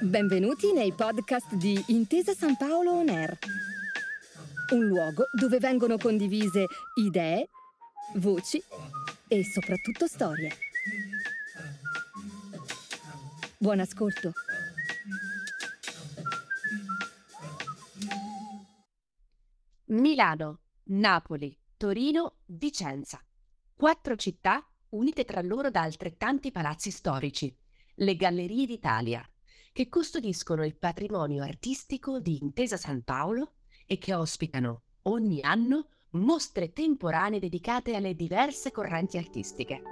Benvenuti nei podcast di Intesa San Paolo On Air, un luogo dove vengono condivise idee, voci e soprattutto storie. Buon ascolto. Milano, Napoli, Torino, Vicenza. Quattro città unite tra loro da altrettanti palazzi storici, le Gallerie d'Italia, che custodiscono il patrimonio artistico di Intesa San Paolo e che ospitano ogni anno mostre temporanee dedicate alle diverse correnti artistiche.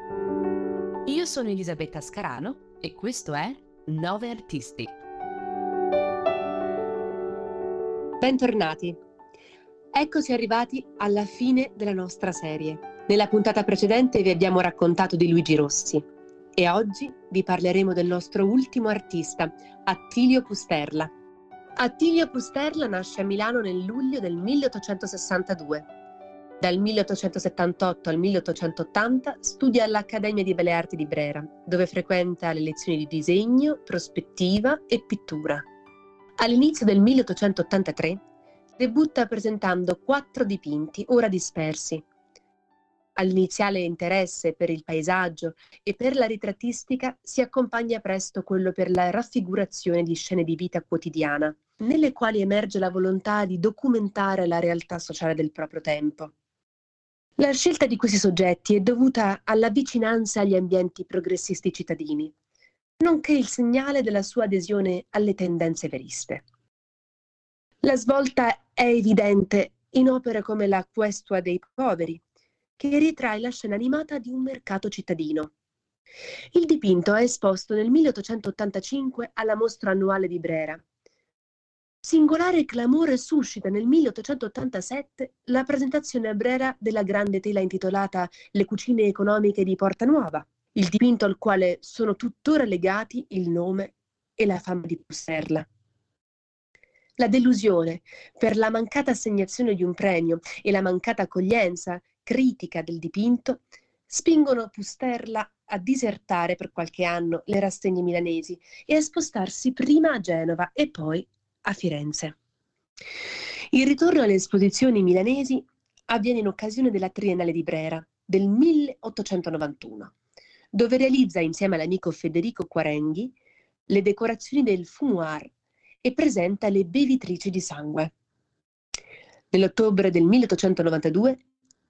Io sono Elisabetta Scarano e questo è Nove Artisti. Bentornati. Eccoci arrivati alla fine della nostra serie. Nella puntata precedente vi abbiamo raccontato di Luigi Rossi e oggi vi parleremo del nostro ultimo artista, Attilio Pusterla. Attilio Pusterla nasce a Milano nel luglio del 1862. Dal 1878 al 1880 studia all'Accademia di Belle Arti di Brera, dove frequenta le lezioni di disegno, prospettiva e pittura. All'inizio del 1883 debutta presentando quattro dipinti ora dispersi, All'iniziale interesse per il paesaggio e per la ritrattistica si accompagna presto quello per la raffigurazione di scene di vita quotidiana, nelle quali emerge la volontà di documentare la realtà sociale del proprio tempo. La scelta di questi soggetti è dovuta alla vicinanza agli ambienti progressisti cittadini, nonché il segnale della sua adesione alle tendenze veriste. La svolta è evidente in opere come la Questua dei poveri, che ritrae la scena animata di un mercato cittadino. Il dipinto è esposto nel 1885 alla mostra annuale di Brera. Singolare clamore suscita nel 1887 la presentazione a Brera della grande tela intitolata Le cucine economiche di Porta Nuova, il dipinto al quale sono tuttora legati il nome e la fama di Pusserla. La delusione per la mancata assegnazione di un premio e la mancata accoglienza critica del dipinto spingono Pusterla a disertare per qualche anno le rassegne milanesi e a spostarsi prima a Genova e poi a Firenze. Il ritorno alle esposizioni milanesi avviene in occasione della Triennale di Brera del 1891, dove realizza insieme all'amico Federico Quarenghi le decorazioni del fumoir e presenta le bevitrici di sangue. Nell'ottobre del 1892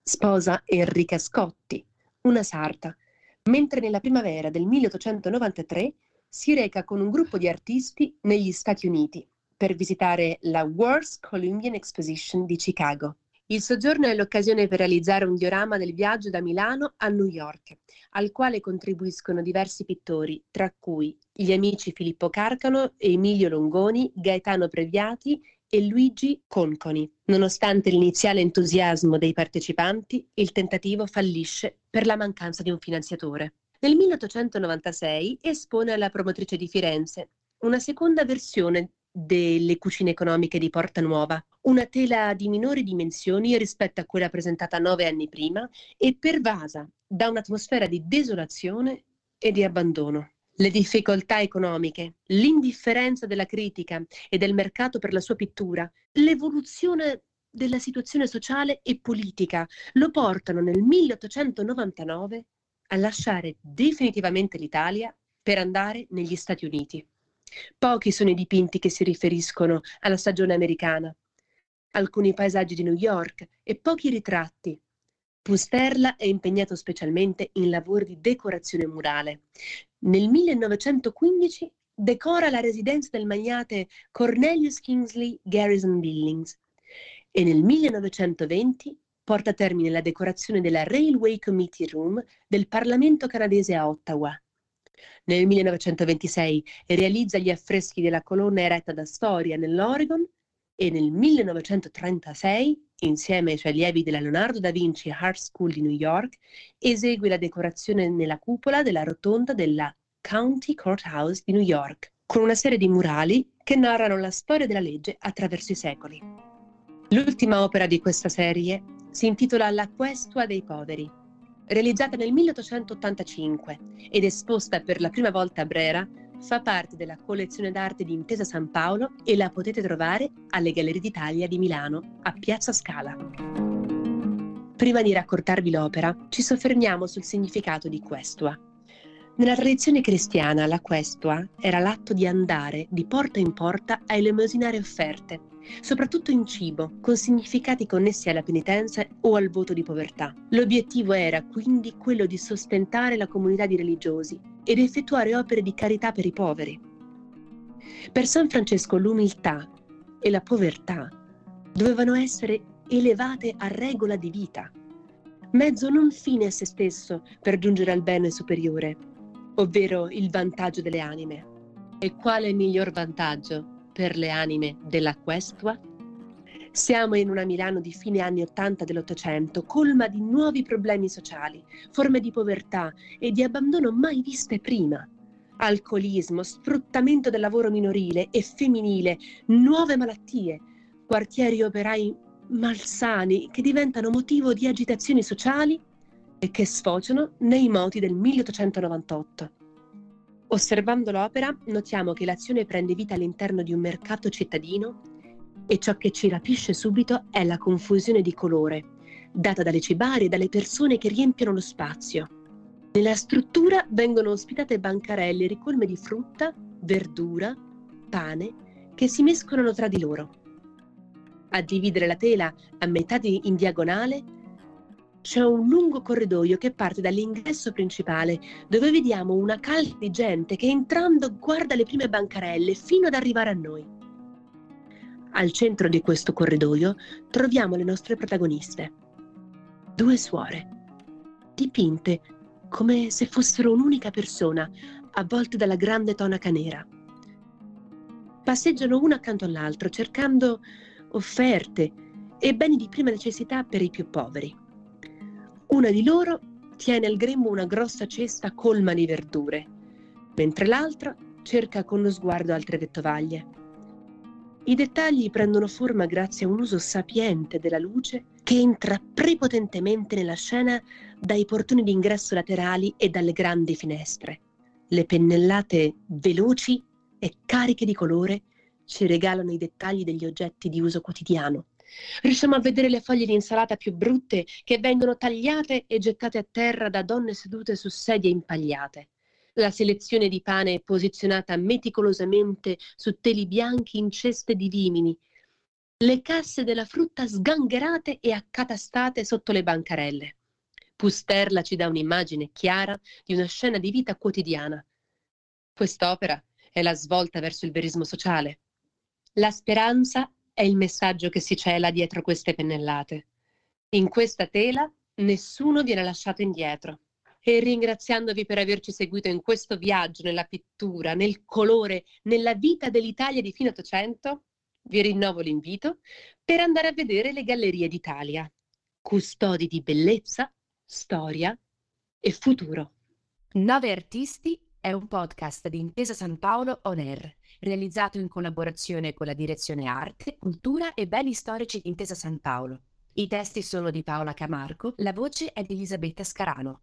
sposa Enrica Scotti, una sarta, mentre nella primavera del 1893 si reca con un gruppo di artisti negli Stati Uniti per visitare la World's Columbian Exposition di Chicago. Il soggiorno è l'occasione per realizzare un diorama del viaggio da Milano a New York, al quale contribuiscono diversi pittori, tra cui gli amici Filippo Carcano, Emilio Longoni, Gaetano Previati e Luigi Conconi. Nonostante l'iniziale entusiasmo dei partecipanti, il tentativo fallisce per la mancanza di un finanziatore. Nel 1896 espone alla promotrice di Firenze una seconda versione delle cucine economiche di Porta Nuova, una tela di minori dimensioni rispetto a quella presentata nove anni prima e pervasa da un'atmosfera di desolazione e di abbandono. Le difficoltà economiche, l'indifferenza della critica e del mercato per la sua pittura, l'evoluzione della situazione sociale e politica lo portano nel 1899 a lasciare definitivamente l'Italia per andare negli Stati Uniti. Pochi sono i dipinti che si riferiscono alla stagione americana, alcuni paesaggi di New York e pochi ritratti, Pusterla è impegnato specialmente in lavori di decorazione murale. Nel 1915 decora la residenza del magnate Cornelius Kingsley Garrison Billings e nel 1920 porta a termine la decorazione della Railway Committee Room del Parlamento canadese a Ottawa. Nel 1926 realizza gli affreschi della colonna eretta da Storia nell'Oregon e nel 1936 insieme ai suoi allievi della Leonardo da Vinci Art School di New York, esegue la decorazione nella cupola della rotonda della County Courthouse di New York, con una serie di murali che narrano la storia della legge attraverso i secoli. L'ultima opera di questa serie si intitola La Questua dei poveri. realizzata nel 1885 ed esposta per la prima volta a Brera, fa parte della collezione d'arte di Intesa San Paolo e la potete trovare alle Gallerie d'Italia di Milano, a Piazza Scala. Prima di raccontarvi l'opera, ci soffermiamo sul significato di questua. Nella tradizione cristiana, la questua era l'atto di andare di porta in porta a elemosinare offerte, soprattutto in cibo, con significati connessi alla penitenza o al voto di povertà. L'obiettivo era quindi quello di sostentare la comunità di religiosi ed effettuare opere di carità per i poveri. Per San Francesco l'umiltà e la povertà dovevano essere elevate a regola di vita, mezzo non fine a se stesso per giungere al bene superiore, ovvero il vantaggio delle anime. E quale miglior vantaggio per le anime della questua? Siamo in una Milano di fine anni Ottanta dell'Ottocento, colma di nuovi problemi sociali, forme di povertà e di abbandono mai viste prima. Alcolismo, sfruttamento del lavoro minorile e femminile, nuove malattie, quartieri operai malsani che diventano motivo di agitazioni sociali e che sfociano nei moti del 1898. Osservando l'opera, notiamo che l'azione prende vita all'interno di un mercato cittadino e ciò che ci rapisce subito è la confusione di colore, data dalle cibarie e dalle persone che riempiono lo spazio. Nella struttura vengono ospitate bancarelle ricolme di frutta, verdura, pane, che si mescolano tra di loro. A dividere la tela a metà di, in diagonale c'è un lungo corridoio che parte dall'ingresso principale, dove vediamo una calca di gente che entrando guarda le prime bancarelle fino ad arrivare a noi. Al centro di questo corridoio troviamo le nostre protagoniste, due suore, dipinte come se fossero un'unica persona, avvolte dalla grande tonaca nera. Passeggiano una accanto all'altro cercando offerte e beni di prima necessità per i più poveri. Una di loro tiene al grembo una grossa cesta colma di verdure, mentre l'altra cerca con lo sguardo altre vettovaglie. I dettagli prendono forma grazie a un uso sapiente della luce che entra prepotentemente nella scena dai portoni d'ingresso laterali e dalle grandi finestre. Le pennellate veloci e cariche di colore ci regalano i dettagli degli oggetti di uso quotidiano. Riusciamo a vedere le foglie di insalata più brutte che vengono tagliate e gettate a terra da donne sedute su sedie impagliate. La selezione di pane è posizionata meticolosamente su teli bianchi in ceste di vimini. Le casse della frutta sgangherate e accatastate sotto le bancarelle. Pusterla ci dà un'immagine chiara di una scena di vita quotidiana. Quest'opera è la svolta verso il verismo sociale. La speranza è il messaggio che si cela dietro queste pennellate. In questa tela nessuno viene lasciato indietro e ringraziandovi per averci seguito in questo viaggio nella pittura, nel colore, nella vita dell'Italia di fine Ottocento, vi rinnovo l'invito per andare a vedere le Gallerie d'Italia, custodi di bellezza, storia e futuro. Nove Artisti è un podcast di Intesa San Paolo On Air, realizzato in collaborazione con la Direzione Arte, Cultura e Beni Storici di Intesa San Paolo. I testi sono di Paola Camarco, la voce è di Elisabetta Scarano.